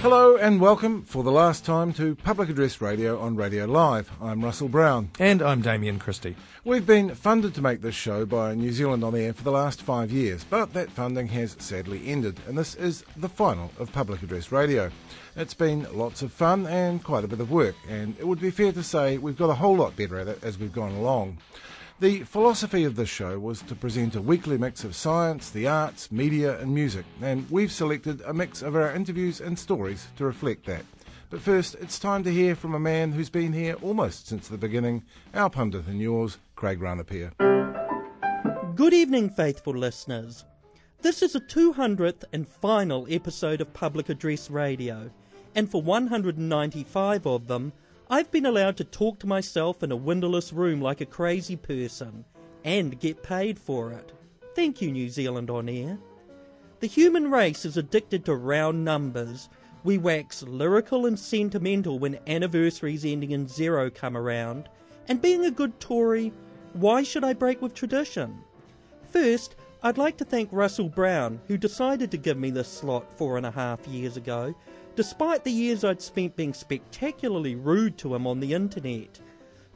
Hello and welcome for the last time to Public Address Radio on Radio Live. I'm Russell Brown. And I'm Damien Christie. We've been funded to make this show by New Zealand on Air for the last five years, but that funding has sadly ended, and this is the final of Public Address Radio. It's been lots of fun and quite a bit of work, and it would be fair to say we've got a whole lot better at it as we've gone along. The philosophy of this show was to present a weekly mix of science, the arts, media, and music, and we've selected a mix of our interviews and stories to reflect that. But first, it's time to hear from a man who's been here almost since the beginning, our pundit and yours, Craig Ranapia. Good evening, faithful listeners. This is the 200th and final episode of Public Address Radio, and for 195 of them, I've been allowed to talk to myself in a windowless room like a crazy person and get paid for it. Thank you, New Zealand On Air. The human race is addicted to round numbers. We wax lyrical and sentimental when anniversaries ending in zero come around. And being a good Tory, why should I break with tradition? First, I'd like to thank Russell Brown, who decided to give me this slot four and a half years ago despite the years I'd spent being spectacularly rude to him on the internet.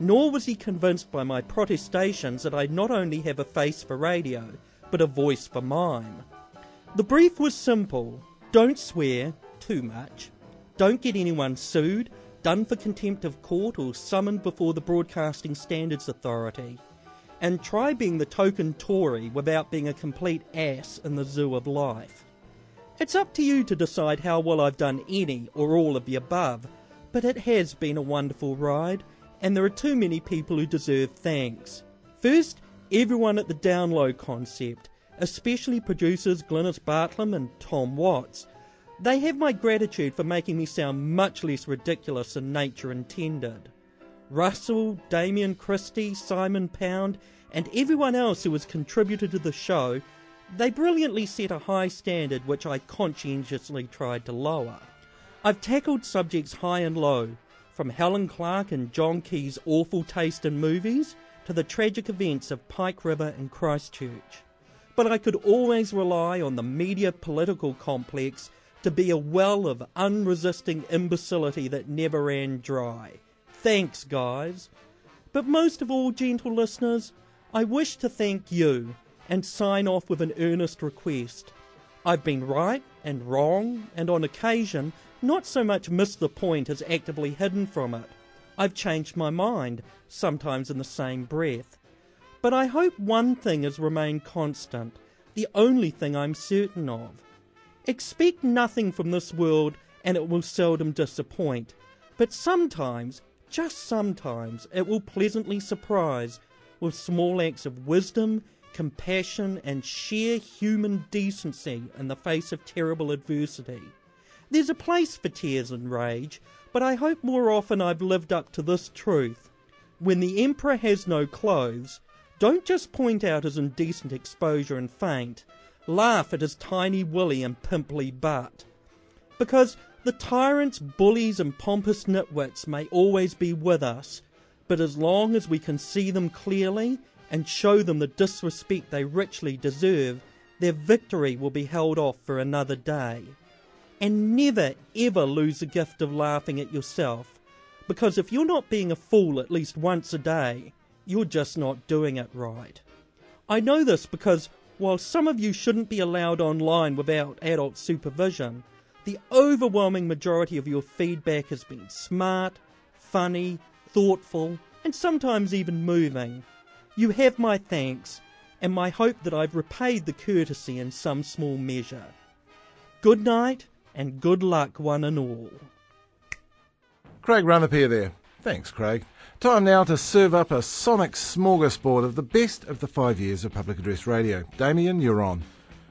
Nor was he convinced by my protestations that I not only have a face for radio, but a voice for mime. The brief was simple don't swear too much, don't get anyone sued, done for contempt of court, or summoned before the Broadcasting Standards Authority. And try being the token Tory without being a complete ass in the zoo of life. It's up to you to decide how well I've done any or all of the above, but it has been a wonderful ride, and there are too many people who deserve thanks. First, everyone at the Down Low Concept, especially producers Glynis Bartlam and Tom Watts. They have my gratitude for making me sound much less ridiculous than nature intended. Russell, Damien Christie, Simon Pound, and everyone else who has contributed to the show they brilliantly set a high standard which I conscientiously tried to lower. I've tackled subjects high and low, from Helen Clark and John Key's awful taste in movies to the tragic events of Pike River and Christchurch. But I could always rely on the media political complex to be a well of unresisting imbecility that never ran dry. Thanks, guys. But most of all, gentle listeners, I wish to thank you, and sign off with an earnest request. I've been right and wrong, and on occasion, not so much missed the point as actively hidden from it. I've changed my mind, sometimes in the same breath. But I hope one thing has remained constant, the only thing I'm certain of. Expect nothing from this world, and it will seldom disappoint. But sometimes, just sometimes, it will pleasantly surprise with small acts of wisdom compassion, and sheer human decency in the face of terrible adversity. There's a place for tears and rage, but I hope more often I've lived up to this truth. When the Emperor has no clothes, don't just point out his indecent exposure and faint, laugh at his tiny willy and pimply butt. Because the tyrants, bullies, and pompous nitwits may always be with us, but as long as we can see them clearly and show them the disrespect they richly deserve, their victory will be held off for another day. And never ever lose the gift of laughing at yourself, because if you're not being a fool at least once a day, you're just not doing it right. I know this because while some of you shouldn't be allowed online without adult supervision, the overwhelming majority of your feedback has been smart, funny, thoughtful, and sometimes even moving. You have my thanks, and my hope that I've repaid the courtesy in some small measure. Good night, and good luck, one and all. Craig Ranapia there. Thanks, Craig. Time now to serve up a sonic smorgasbord of the best of the five years of public address radio. Damien, you're on.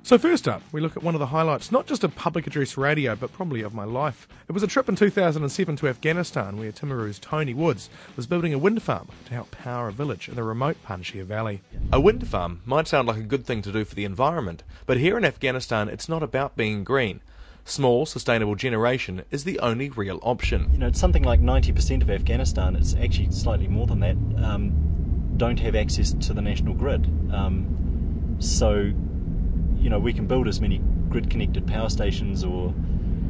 So, first up, we look at one of the highlights, not just of public address radio, but probably of my life. It was a trip in 2007 to Afghanistan where Timaru's Tony Woods was building a wind farm to help power a village in the remote Panjshir Valley. A wind farm might sound like a good thing to do for the environment, but here in Afghanistan it's not about being green. Small, sustainable generation is the only real option. You know, it's something like 90% of Afghanistan, it's actually slightly more than that, um, don't have access to the national grid. Um, so you know we can build as many grid connected power stations or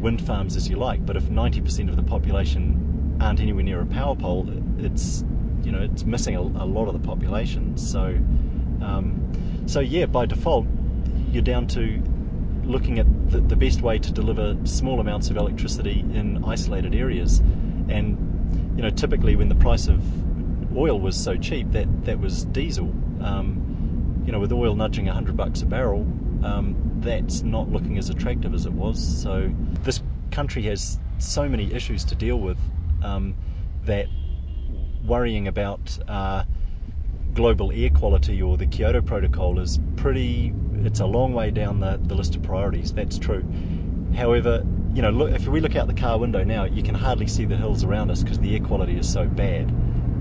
wind farms as you like, but if 90% of the population aren't anywhere near a power pole, it's you know it's missing a, a lot of the population. So, um, so yeah, by default, you're down to looking at the, the best way to deliver small amounts of electricity in isolated areas, and you know typically when the price of oil was so cheap, that that was diesel. Um, you know, with oil nudging 100 bucks a barrel, um, that's not looking as attractive as it was. So this country has so many issues to deal with um, that worrying about uh, global air quality or the Kyoto Protocol is pretty. It's a long way down the, the list of priorities. That's true. However, you know, look, if we look out the car window now, you can hardly see the hills around us because the air quality is so bad.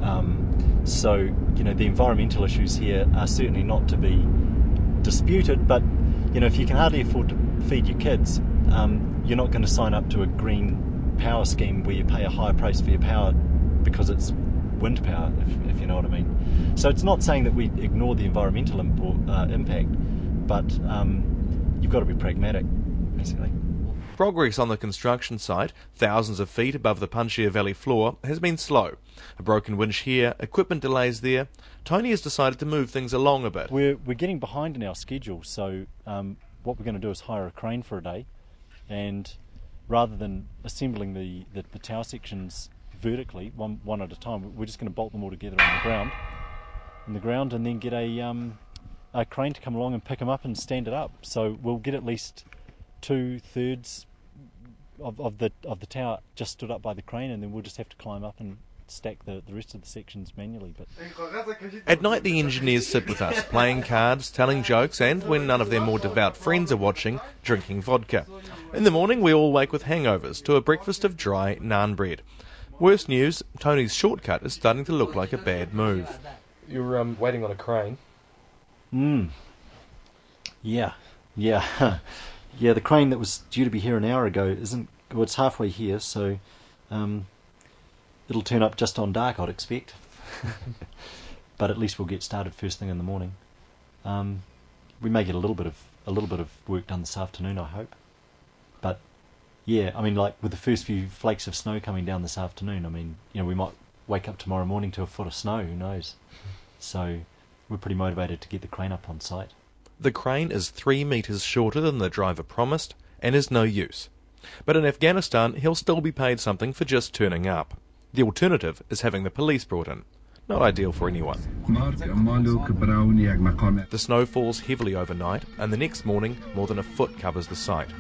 Um, so, you know, the environmental issues here are certainly not to be disputed, but you know, if you can hardly afford to feed your kids, um, you're not going to sign up to a green power scheme where you pay a higher price for your power because it's wind power, if, if you know what I mean. So it's not saying that we ignore the environmental uh, impact, but um, you've got to be pragmatic, basically. Progress on the construction site, thousands of feet above the Panjshir Valley floor, has been slow. A broken winch here, equipment delays there. Tony has decided to move things along a bit. We're, we're getting behind in our schedule, so um, what we're going to do is hire a crane for a day, and rather than assembling the, the, the tower sections vertically, one, one at a time, we're just going to bolt them all together on the ground, on the ground, and then get a, um, a crane to come along and pick them up and stand it up. So we'll get at least two thirds of, of the of the tower just stood up by the crane, and then we'll just have to climb up and stack the, the rest of the sections manually. But At night, the engineers sit with us, playing cards, telling jokes, and when none of their more devout friends are watching, drinking vodka. In the morning, we all wake with hangovers to a breakfast of dry naan bread. Worst news: Tony's shortcut is starting to look like a bad move. You're um, waiting on a crane. mm, yeah, yeah, yeah. The crane that was due to be here an hour ago isn't. Well, it's halfway here, so um, it'll turn up just on dark, I'd expect. but at least we'll get started first thing in the morning. Um, we may get a little bit of a little bit of work done this afternoon, I hope. But yeah, I mean, like with the first few flakes of snow coming down this afternoon, I mean, you know, we might wake up tomorrow morning to a foot of snow. Who knows? So we're pretty motivated to get the crane up on site. The crane is three metres shorter than the driver promised and is no use. But in Afghanistan, he'll still be paid something for just turning up. The alternative is having the police brought in. Not ideal for anyone. The snow falls heavily overnight, and the next morning, more than a foot covers the site.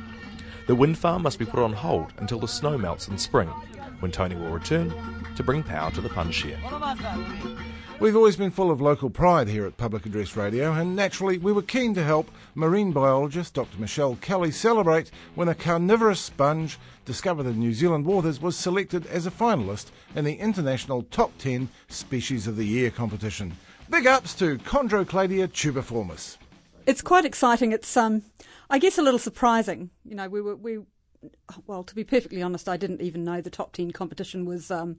The wind farm must be put on hold until the snow melts in spring, when Tony will return to bring power to the Panjshir. We've always been full of local pride here at Public Address Radio, and naturally, we were keen to help marine biologist Dr. Michelle Kelly celebrate when a carnivorous sponge discovered in New Zealand waters was selected as a finalist in the International Top 10 Species of the Year competition. Big ups to Chondrocladia turbiformis. It's quite exciting. It's, um, I guess, a little surprising. You know, we were, we, well, to be perfectly honest, I didn't even know the top 10 competition was um,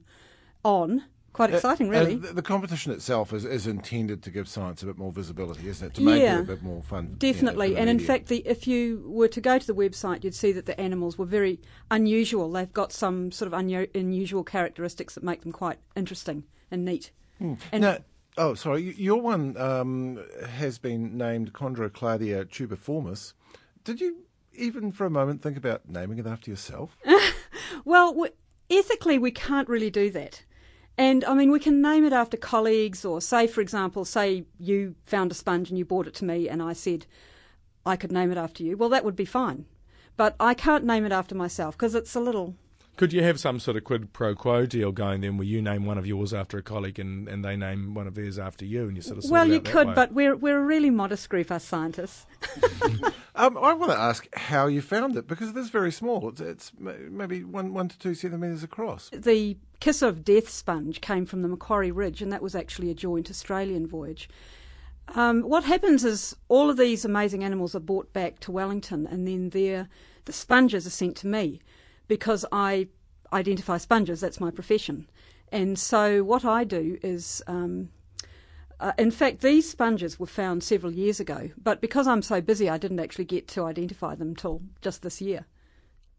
on. Quite exciting, Uh, really. uh, the, the competition itself is, is intended to give science a bit more visibility, isn't it? To make Yeah. it a bit more fun. you know, Definitely, for the and in fact, the, if you were to go to the website, you'd see that the animals were very unusual. They've got some sort of unu- unusual characteristics that make them quite interesting and neat. And Now, oh, sorry, your one um, has been named Chondrocladia turbiformis. Did you even for a moment think about naming it after yourself? Well, w ethically, we can't really do that. And I mean, we can name it after colleagues, or say, for example, say you found a sponge and you brought it to me, and I said I could name it after you. Well, that would be fine. But I can't name it after myself because it's a little. Could you have some sort of quid pro quo deal going then where you name one of yours after a colleague and, and they name one of theirs after you and you sort of well, you could, way? but we're we're a really modest group, us scientists. Um, I want to ask how you found it because it is very small. It's, it's maybe one one to two centimetres across. The kiss of death sponge came from the Macquarie Ridge, and that was actually a joint Australian voyage. Um, what happens is all of these amazing animals are brought back to Wellington, and then they're, the sponges are sent to me because I identify sponges. That's my profession. And so what I do is, um, uh, in fact, these sponges were found several years ago, but because I'm so busy, I didn't actually get to identify them till just this year.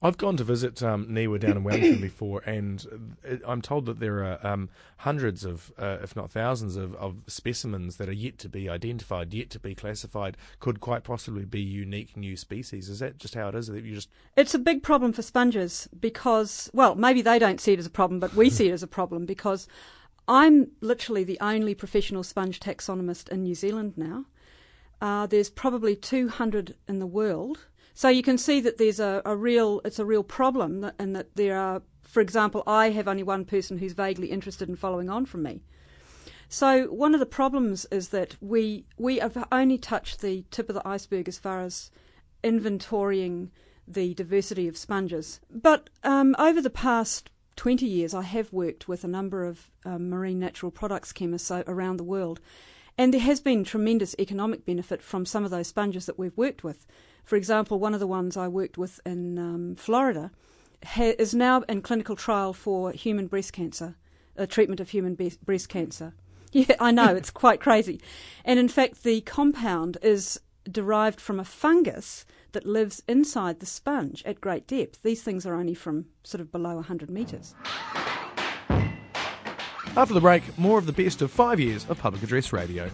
I've gone to visit um, Niwa down in Wellington before, and uh, I'm told that there are um, hundreds of, uh, if not thousands, of, of specimens that are yet to be identified, yet to be classified, could quite possibly be unique new species. Is that just how it is? That you just It's a big problem for sponges because, well, maybe they don't see it as a problem, but we see it as a problem because I'm literally the only professional sponge taxonomist in New Zealand now. Uh, there's probably 200 in the world. So you can see that there's a, a real, it's a real problem and that there are, for example, I have only one person who's vaguely interested in following on from me. So one of the problems is that we we have only touched the tip of the iceberg as far as inventorying the diversity of sponges. But um, over the past 20 years, I have worked with a number of um, marine natural products chemists around the world, and there has been tremendous economic benefit from some of those sponges that we've worked with. For example, one of the ones I worked with in um, Florida ha- is now in clinical trial for human breast cancer, a treatment of human be- breast cancer. Yeah, I know, it's quite crazy. And in fact, the compound is derived from a fungus that lives inside the sponge at great depth. These things are only from sort of below 100 metres. After the break, more of the best of five years of public address radio.